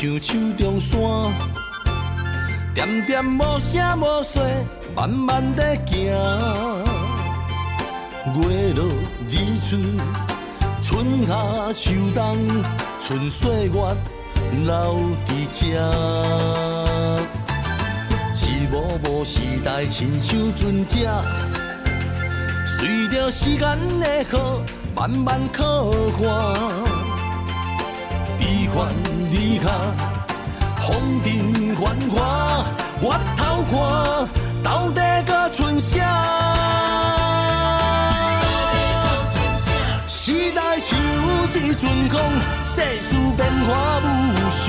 像手中线，点点无声无息，慢慢地行。月落日出，春夏秋冬，春岁月留伫这。一幕幕时代亲像船只，随着时间的河慢慢靠岸。悲欢离合，风尘繁华，回头看，到底搁剩啥？时代像一阵风，世事变化无常，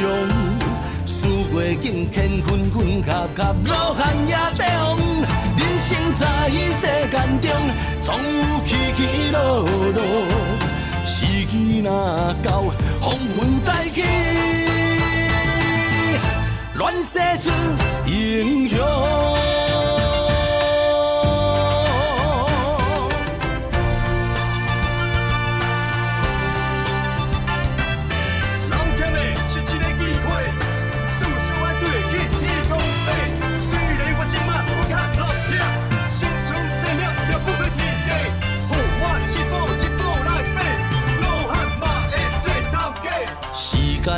四月景天纷纷合合，落寒夜中，人生在世间中，总有起起落落。时机若到，黄昏再起，乱世出英雄。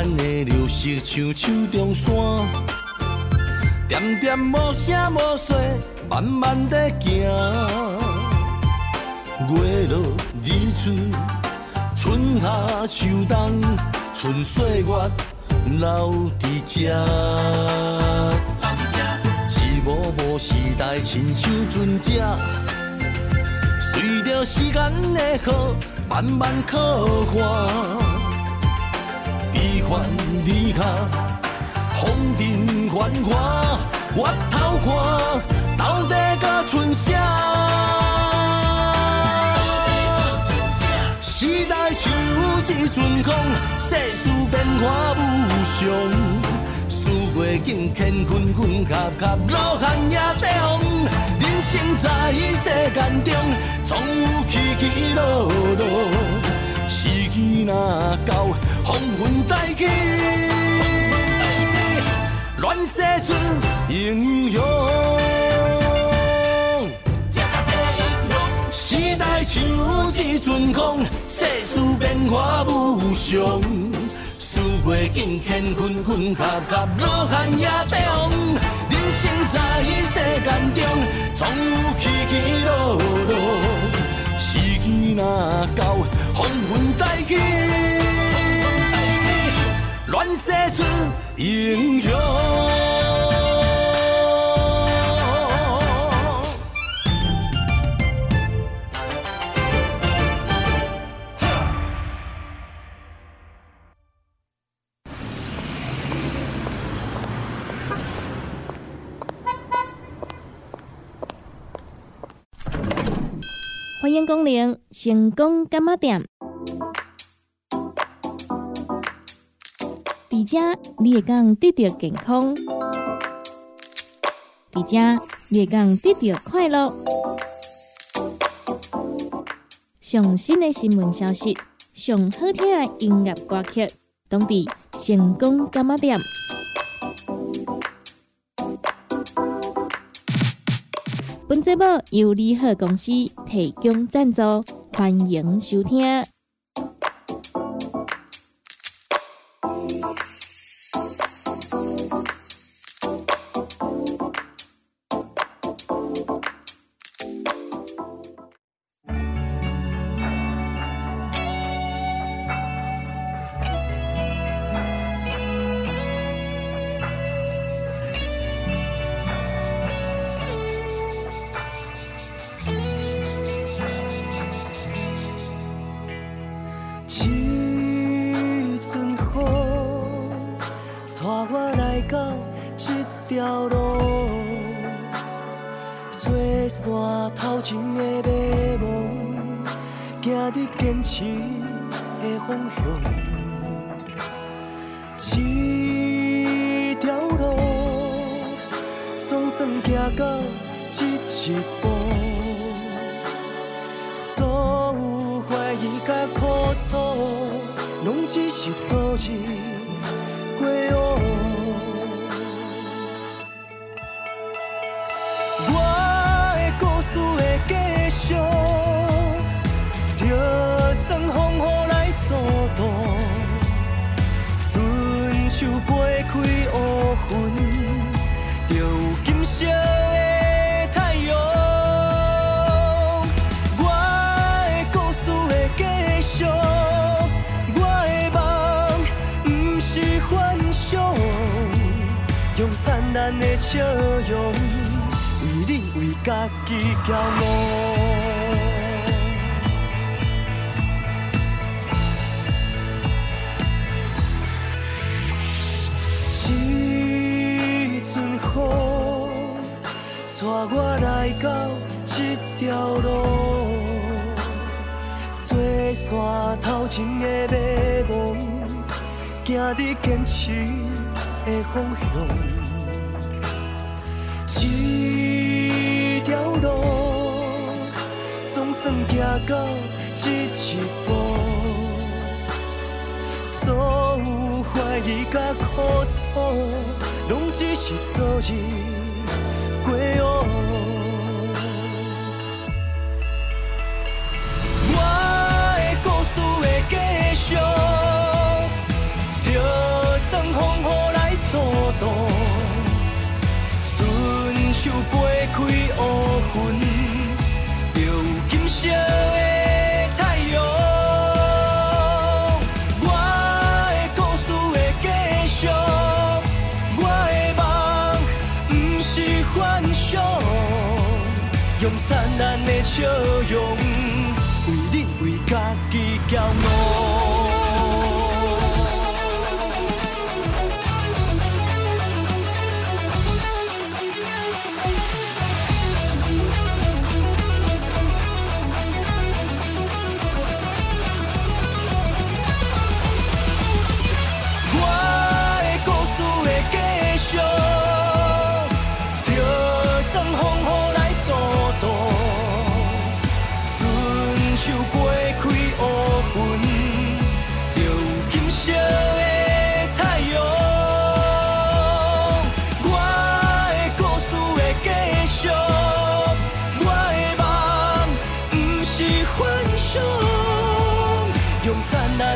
咱的流逝像手中线，点点无声无息，慢慢地行。月落日出，春夏秋冬，春岁月留伫这。一幕幕时代亲像船只，随着时间的河慢慢靠岸。悲欢离合，风尘繁华，回头看，到底搁剩啥？时代像一阵风，世事变化无常，四月景天纷纷合合，落寒夜中，人生在世间中，总有起起落落，时机若到。黄昏再起，乱世出英雄。时代像一阵风，世事变化无常。四月景天纷纷合合，落寒夜中。人生在世间中，总有起起落落。时机若到，黄昏再乱世出英雄。欢迎光临成功干妈店。伫遮你会讲得到健康，伫遮你会讲得到快乐。上新的新闻消息，上好听的音乐歌曲，拢伫成功干嘛店。本节目由利好公司提供赞助，欢迎收听。笑容，为恁为家己骄傲。一阵风，带我来到这条路，做山头前的迷惘，行伫坚持的方向。算行到这一步，所有怀疑甲苦楚，拢只是昨日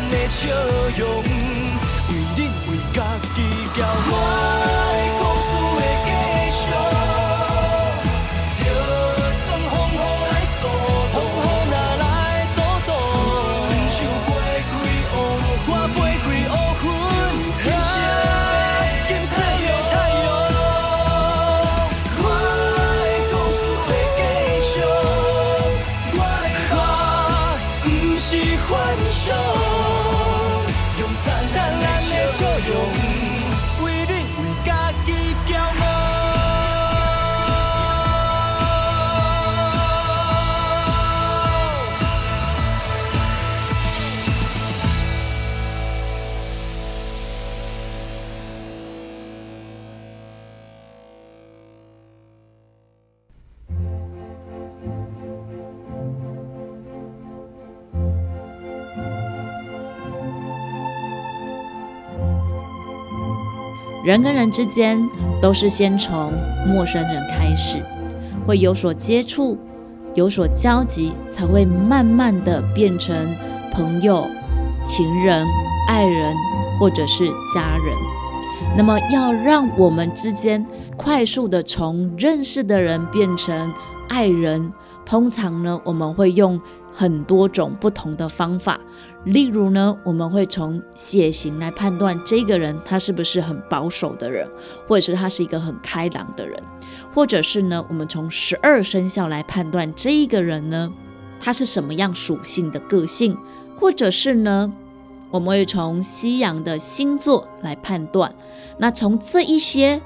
你的笑容人跟人之间都是先从陌生人开始，会有所接触，有所交集，才会慢慢的变成朋友、情人、爱人或者是家人。那么，要让我们之间快速的从认识的人变成爱人，通常呢，我们会用很多种不同的方法。例如呢，我们会从血型来判断这个人他是不是很保守的人，或者是他是一个很开朗的人，或者是呢，我们从十二生肖来判断这一个人呢，他是什么样属性的个性，或者是呢，我们会从西洋的星座来判断。那从这一些，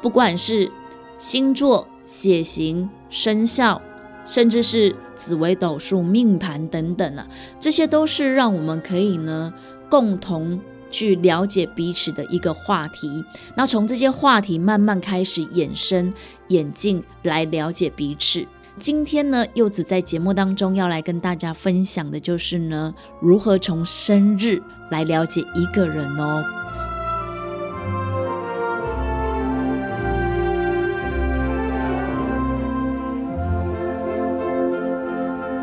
不管是星座、血型、生肖，甚至是紫微斗数、命盘等等啊，这些都是让我们可以呢共同去了解彼此的一个话题。那从这些话题慢慢开始衍生、演进，来了解彼此。今天呢，柚子在节目当中要来跟大家分享的就是呢，如何从生日来了解一个人哦。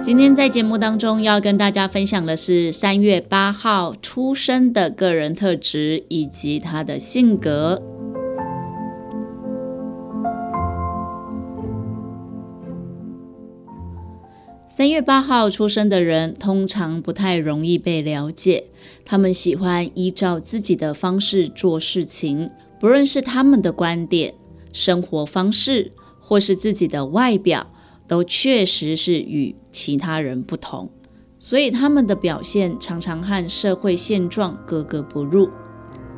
今天在节目当中要跟大家分享的是三月八号出生的个人特质以及他的性格。三月八号出生的人通常不太容易被了解，他们喜欢依照自己的方式做事情，不论是他们的观点、生活方式或是自己的外表，都确实是与其他人不同，所以他们的表现常常和社会现状格格不入。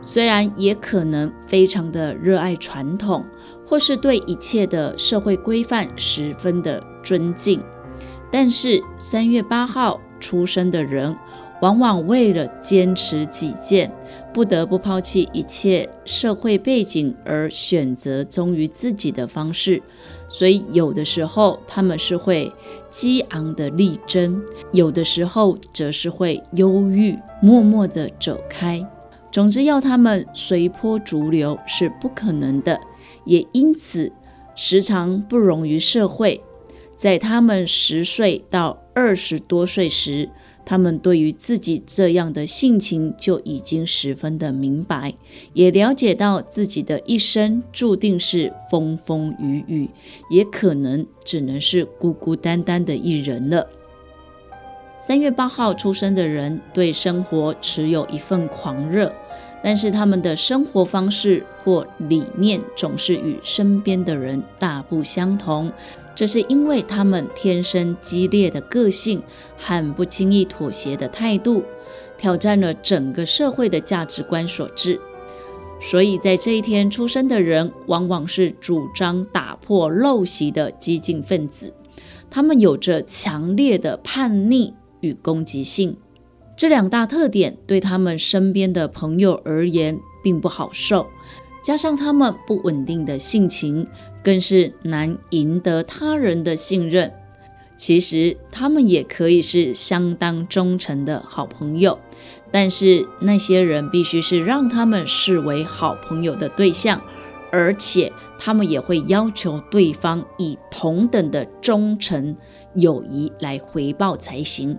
虽然也可能非常的热爱传统，或是对一切的社会规范十分的尊敬，但是三月八号出生的人。往往为了坚持己见，不得不抛弃一切社会背景而选择忠于自己的方式，所以有的时候他们是会激昂的力争，有的时候则是会忧郁默默的走开。总之，要他们随波逐流是不可能的，也因此时常不容于社会。在他们十岁到二十多岁时。他们对于自己这样的性情就已经十分的明白，也了解到自己的一生注定是风风雨雨，也可能只能是孤孤单单的一人了。三月八号出生的人对生活持有一份狂热，但是他们的生活方式或理念总是与身边的人大不相同。这是因为他们天生激烈的个性和不轻易妥协的态度，挑战了整个社会的价值观所致。所以在这一天出生的人，往往是主张打破陋习的激进分子。他们有着强烈的叛逆与攻击性，这两大特点对他们身边的朋友而言并不好受。加上他们不稳定的性情，更是难赢得他人的信任。其实他们也可以是相当忠诚的好朋友，但是那些人必须是让他们视为好朋友的对象，而且他们也会要求对方以同等的忠诚友谊来回报才行。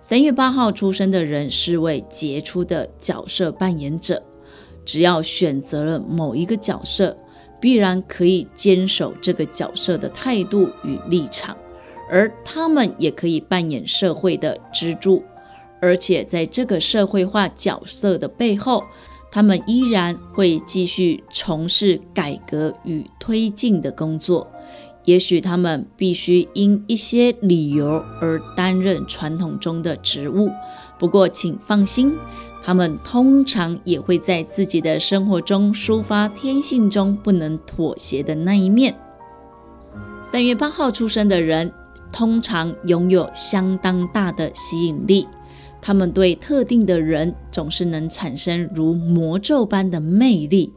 三月八号出生的人是位杰出的角色扮演者。只要选择了某一个角色，必然可以坚守这个角色的态度与立场，而他们也可以扮演社会的支柱，而且在这个社会化角色的背后，他们依然会继续从事改革与推进的工作。也许他们必须因一些理由而担任传统中的职务，不过请放心。他们通常也会在自己的生活中抒发天性中不能妥协的那一面。三月八号出生的人通常拥有相当大的吸引力，他们对特定的人总是能产生如魔咒般的魅力。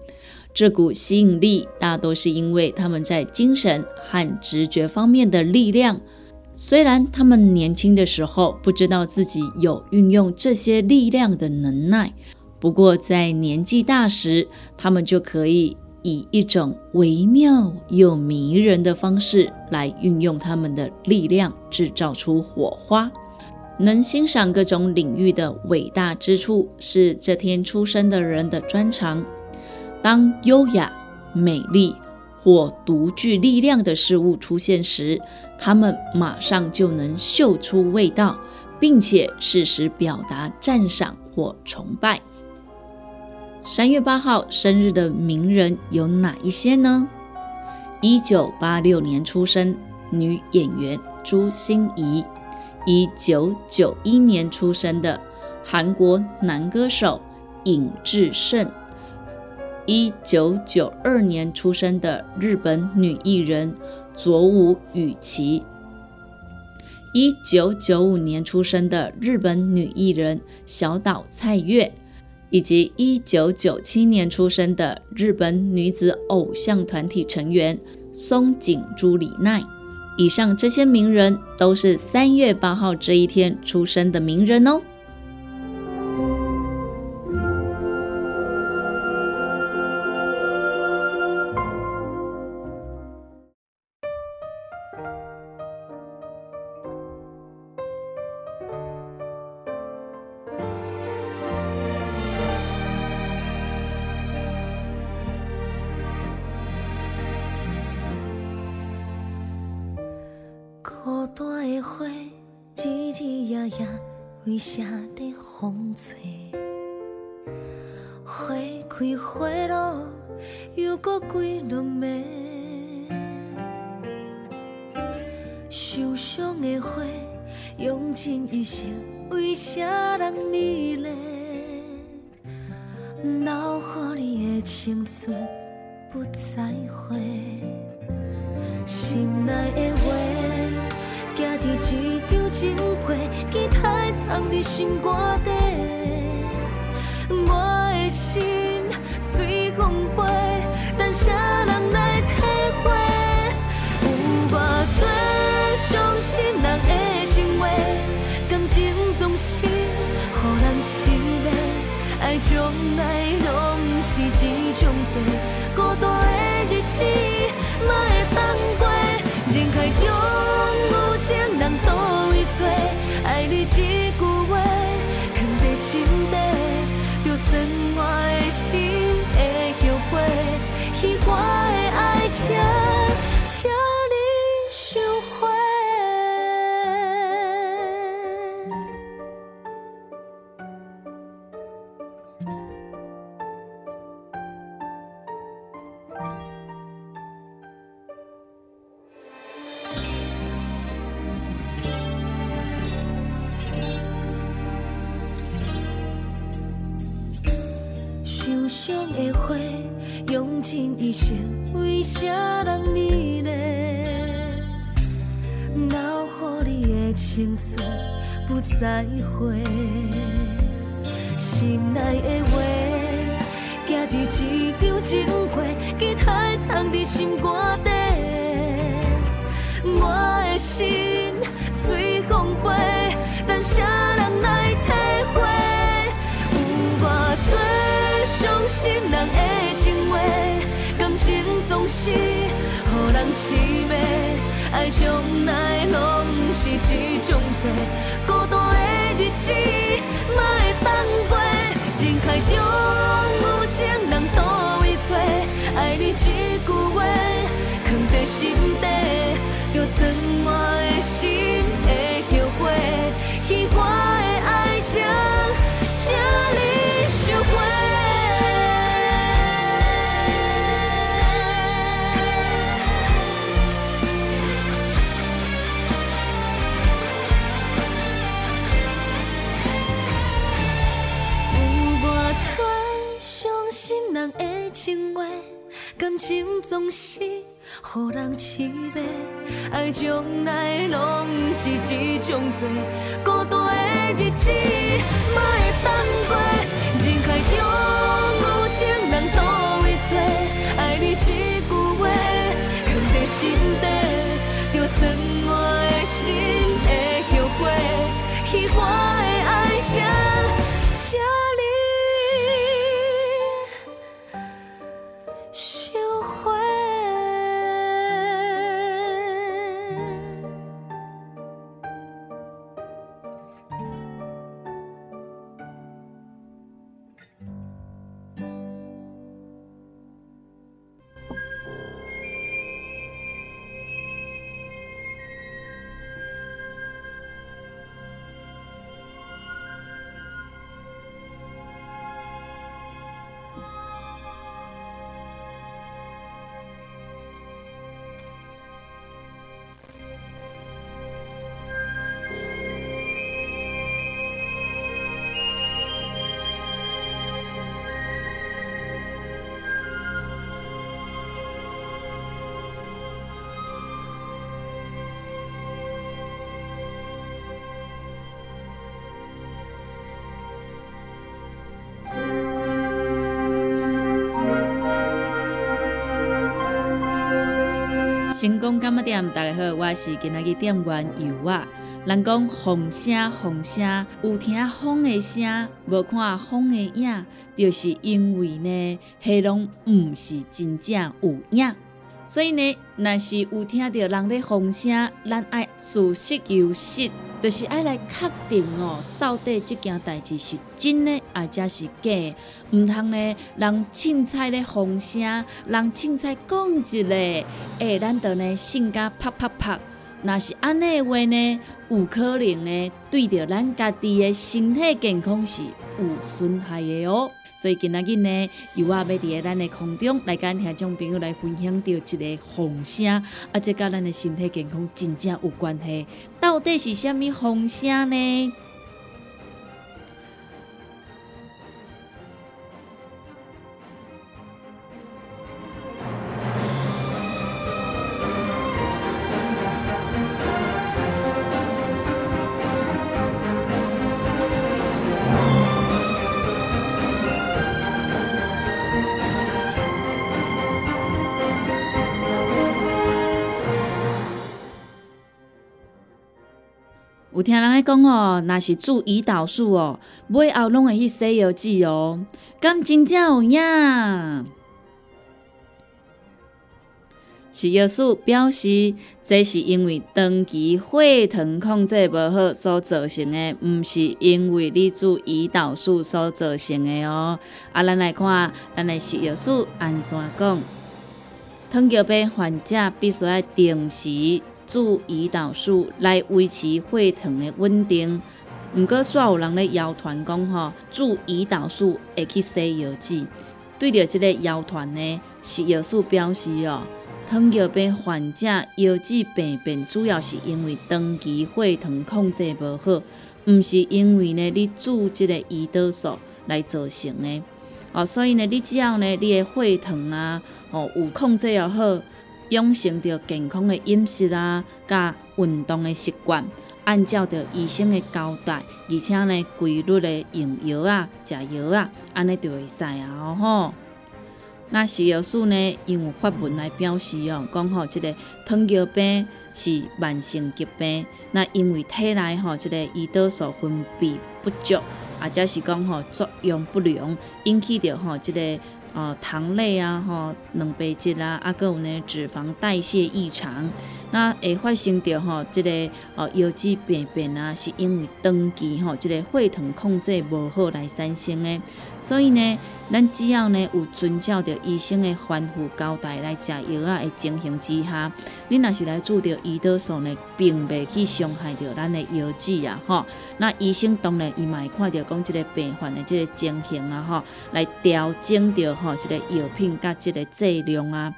这股吸引力大多是因为他们在精神和直觉方面的力量。虽然他们年轻的时候不知道自己有运用这些力量的能耐，不过在年纪大时，他们就可以以一种微妙又迷人的方式来运用他们的力量，制造出火花。能欣赏各种领域的伟大之处，是这天出生的人的专长。当优雅、美丽。或独具力量的事物出现时，他们马上就能嗅出味道，并且适时表达赞赏或崇拜。三月八号生日的名人有哪一些呢？一九八六年出生女演员朱心怡，一九九一年出生的韩国男歌手尹智胜。一九九二年出生的日本女艺人佐武羽琪，一九九五年出生的日本女艺人小岛菜月，以及一九九七年出生的日本女子偶像团体成员松井朱里奈。以上这些名人都是三月八号这一天出生的名人哦。为啥在风吹？花开花落，又搁几落暝。受伤的花，用尽一生为啥人美丽？留予你的青春不再回，心内的话，寄伫一张情被，期待藏伫心肝底。我的心随风飞，等谁人爱将来拢是一种罪，孤单的日子嘛会当过，人海中有情人倒位找，爱你一句话，心总是予人痴迷，爱情来拢是一种罪，孤单的日子嘛会当过，人海中有情人多位找，爱你一句话，藏在心底。就算成功干么店，大家好，我是今仔日店员尤啊。人讲风声风声，有听风的声，无看风的影，就是因为呢，迄拢毋是真正有影。所以呢，若是有听到人咧风声，咱爱实事求是，就是爱来确定哦，到底即件代志是真的，还则是假？毋通呢，人凊彩咧风声，人凊彩讲一个，诶，咱就呢性格啪啪啪。若是安尼的话呢，有可能呢，对着咱家己的身体健康是有损害的哦。所以今仔日呢，由我要伫咱的空中来跟听众朋友来分享到一个风声，啊，这甲咱的身体健康真正有关系。到底是虾米风声呢？有听人讲哦，若是煮胰岛素哦，尾后拢会去《西游记》哦，敢真正有影？食药师表示，这是因为长期血糖控制无好所造成的，毋是因为你注胰岛素所造成的哦。啊，咱来看，咱的食药师安怎讲？糖尿病患者必须要定时。注胰岛素来维持血糖的稳定。毋过，煞有人咧谣传讲吼，注胰岛素会去西药剂。对着即个谣传呢，食药素表示哦，糖尿病患者腰子病变主要是因为长期血糖控制无好，毋是因为呢你注即个胰岛素来造成的。哦，所以呢，你只要呢你的血糖啊，哦有控制又好。养成着健康的饮食啊，甲运动的习惯，按照着医生的交代，而且呢规律的用药啊、食药啊，安尼就会使啊吼。那食药师呢，用法文来表示哦，讲吼，即个糖尿病是慢性疾病，那因为体内吼即个胰岛素分泌不足，或者是讲吼作用不良，引起着吼即个。哦，糖类啊，吼，蛋白质啊，啊，搁有呢脂肪代谢异常，那会发生着吼，即个呃腰肌病变啊，是因为长期吼，即个血糖控制无好来产生的。所以呢，咱只要呢有遵照着医生的吩咐交代来食药啊的情形之下，你若是来注着胰岛素呢，并未去伤害着咱的腰子啊，吼。那医生当然伊嘛会看着讲即个病患的即个情形啊，吼，来调整着吼即个药品甲即个剂量啊。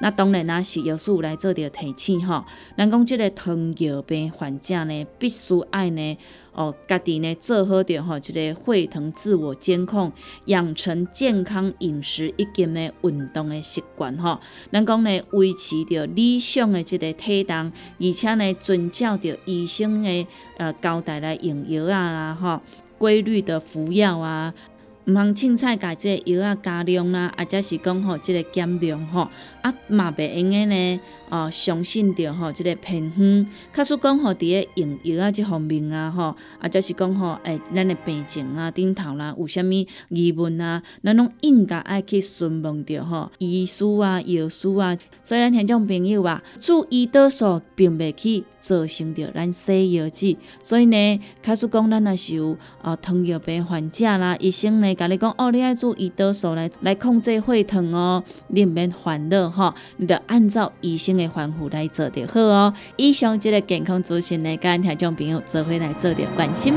那当然啦，是药师来做着提醒吼，咱讲即个糖尿病患者呢，必须爱呢。哦，家己呢做好着吼，即个血糖自我监控，养成健康饮食以及呢运动的习惯吼。咱讲呢维持着理想的即个体重，而且呢遵照着医生的呃交代来用药啊啦吼，规律的服药啊。毋通凊彩家即个药啊加量啦，或者是讲吼即个减量吼，啊嘛袂用诶呢，哦相信着吼即个偏方，假使讲吼伫个用药啊即方面啊吼，啊则是讲吼诶咱诶病情啊顶头啦有啥物疑问啊，咱拢应该爱去询问着吼医师啊药师啊，所以咱听众朋友啊，注胰岛素并袂去造成着咱西药剂，所以呢，假使讲咱若是有啊糖尿病患者啦，医生呢。甲你讲哦，你爱注胰岛素来来控制血糖哦，你毋免烦恼吼，你得按照医生的吩咐来做就好哦。以上即个健康资讯呢，甲听众朋友做回来做点关心。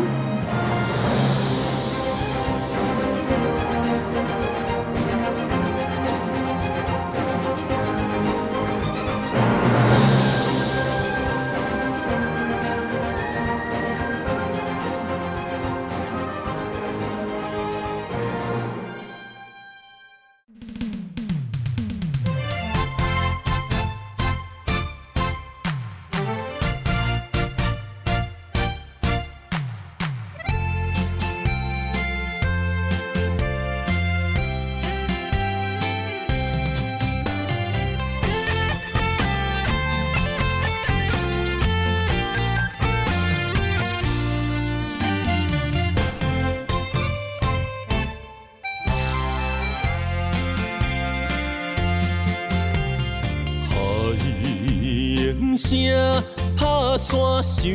想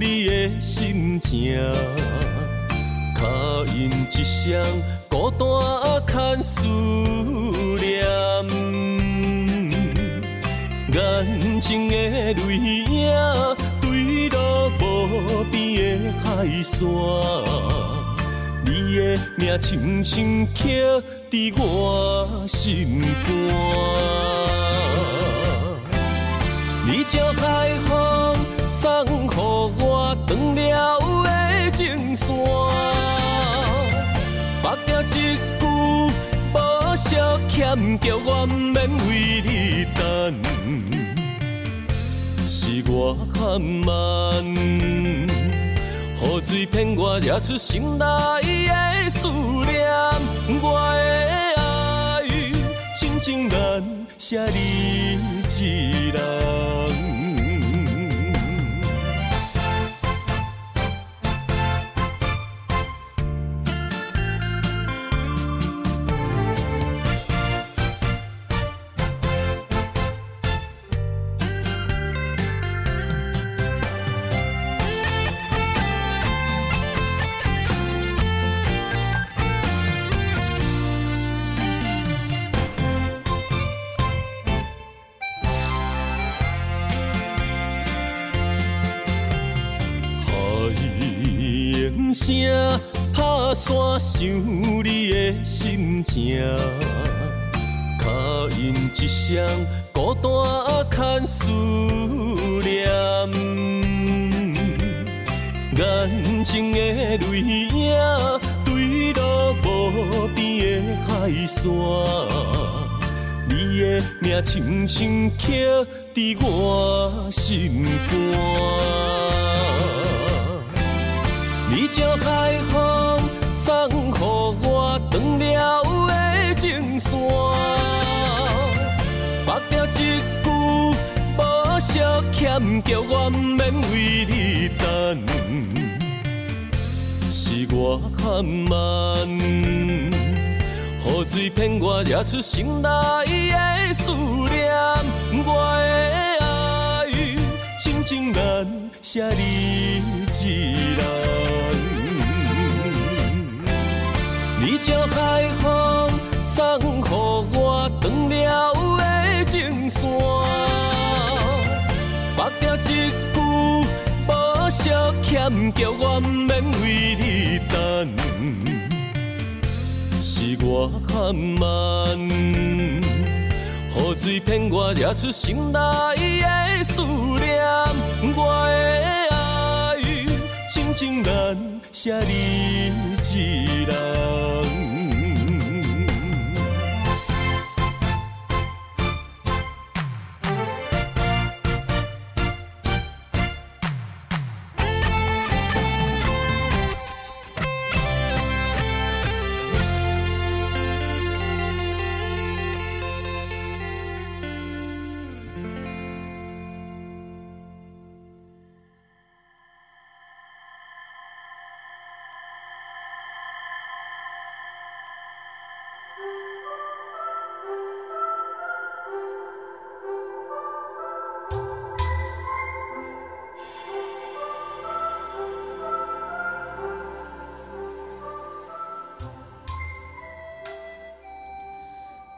你的心情，卡因一双孤单牵思念，眼睛的泪影坠落无边的海山。你的名轻轻刻伫我心肝。你将海风送予我断了的情线，绑着一句无惜欠，叫我不免为你等。是我含慢，雨水骗我惹出心内的思念，我的爱深情难舍你一人。声拍山想你的心情，脚印一双孤单牵思念，眼睛的泪影坠落无边的海线，你的名轻轻刻伫我心肝。你将海风送予我断了的情线，绑着一句无惜欠，叫我不免为你等。是我含慢，雨水骗我惹出心内的思念，我的爱深情难舍你一人。你将海风送予我断了的情线，绑着一句无惜欠，叫我不免为你等。是我含慢，雨水骗我惹出心内的思念，我的爱深情难写你一人。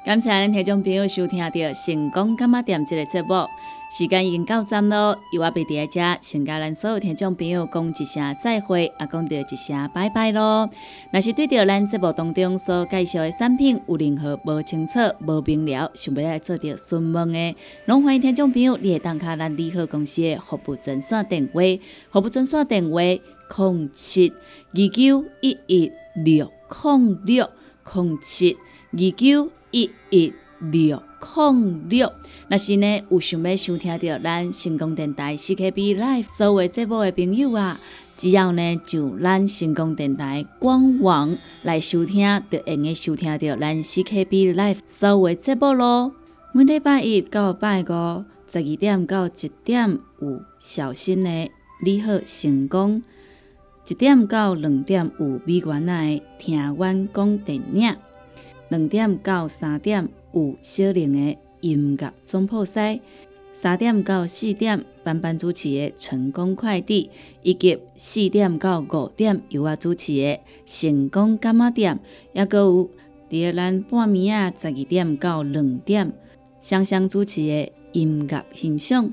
感谢咱听众朋友收听到《成功干嘛店》这个节目，时间已经到站咯。由我贝伫遮，先甲咱所有听众朋友讲一声再会，也讲到一声拜拜咯。若是对着咱节目当中所介绍的产品有任何无清楚、无明了，想要来做着询问的，拢欢迎听众朋友你会打卡咱利好公司的服务专线电话，服务专线电话：零七二九一一六零六零七二九。一一六零六，若是呢有想要收听到咱成功电台 CKB Live 所有节目的朋友啊，只要呢就咱成功电台官网来收听，就会用收听到咱 CKB Live 所有节目咯。每礼拜一到拜五十二点到一点有小新的你好成功，一点到两点有美元的听阮讲电影。两点到三点有小玲的音乐总铺西，三点到四点班班主持的成功快递，以及四点到五点由我主持的成功干妈店，也阁有第二咱半暝啊十二点到两点双双主持的音乐欣赏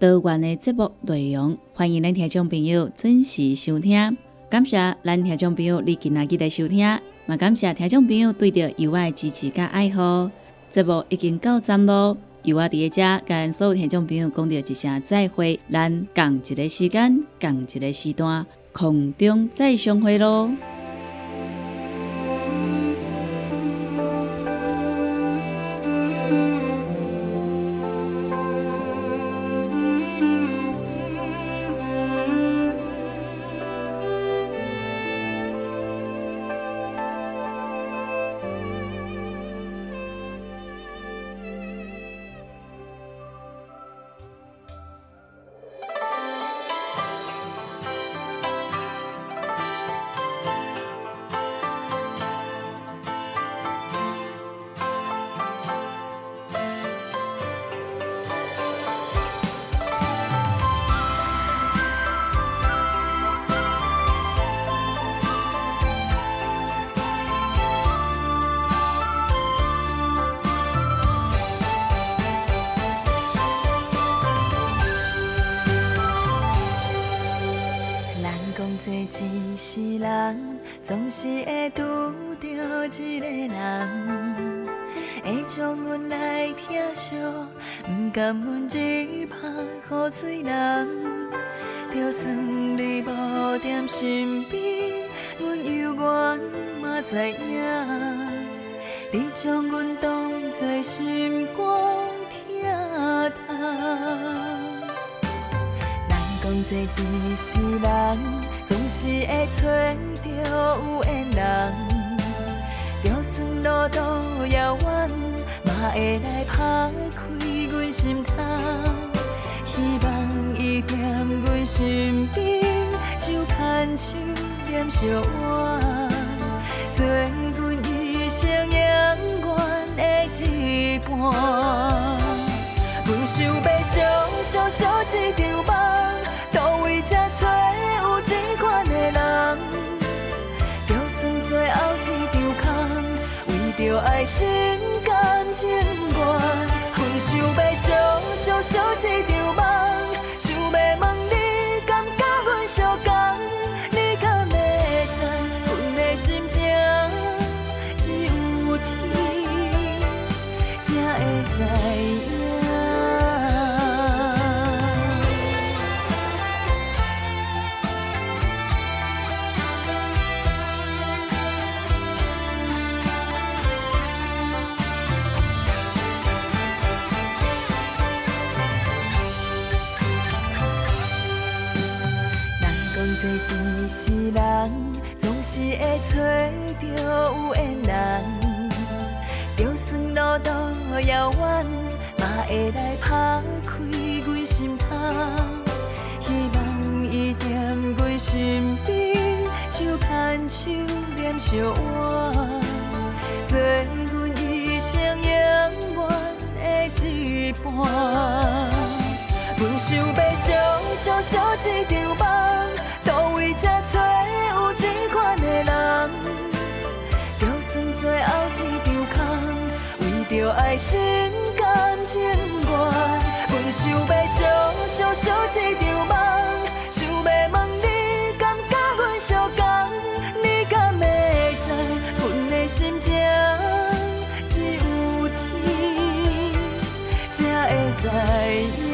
多元的节目内容，欢迎咱听众朋友准时收听。感谢咱听众朋友你今仔日的收听，嘛感谢听众朋友对着有爱支持甲爱护。节目已经到站咯，由我伫遮跟所有听众朋友讲着一声再会，咱共一个时间，共一个时段，空中再相会咯。世人，总是会拄着一个人，会将阮来疼惜，毋甘阮一拍雨水人。就算你无在身边，阮犹原嘛知影，你将阮当作心肝疼痛。人讲这一世人，是会找着有缘人，就算路途遥远，嘛会来拍开阮心头。希望伊在阮身边，手牵手念相偎，做阮一生永远的一半。阮想要小小小一场梦，倒位才找着爱心甘情愿。阮想要小小小一场梦，遥远，嘛会来拍开阮心窗。希望伊踮阮身边，手牵手念相偎，做阮一生永远的一半。阮想要小小小一场梦，倒位才找着爱心甘情愿。阮想要小小小一场梦，想要问你敢甲阮相共？你敢会知阮的心情？只有天才会知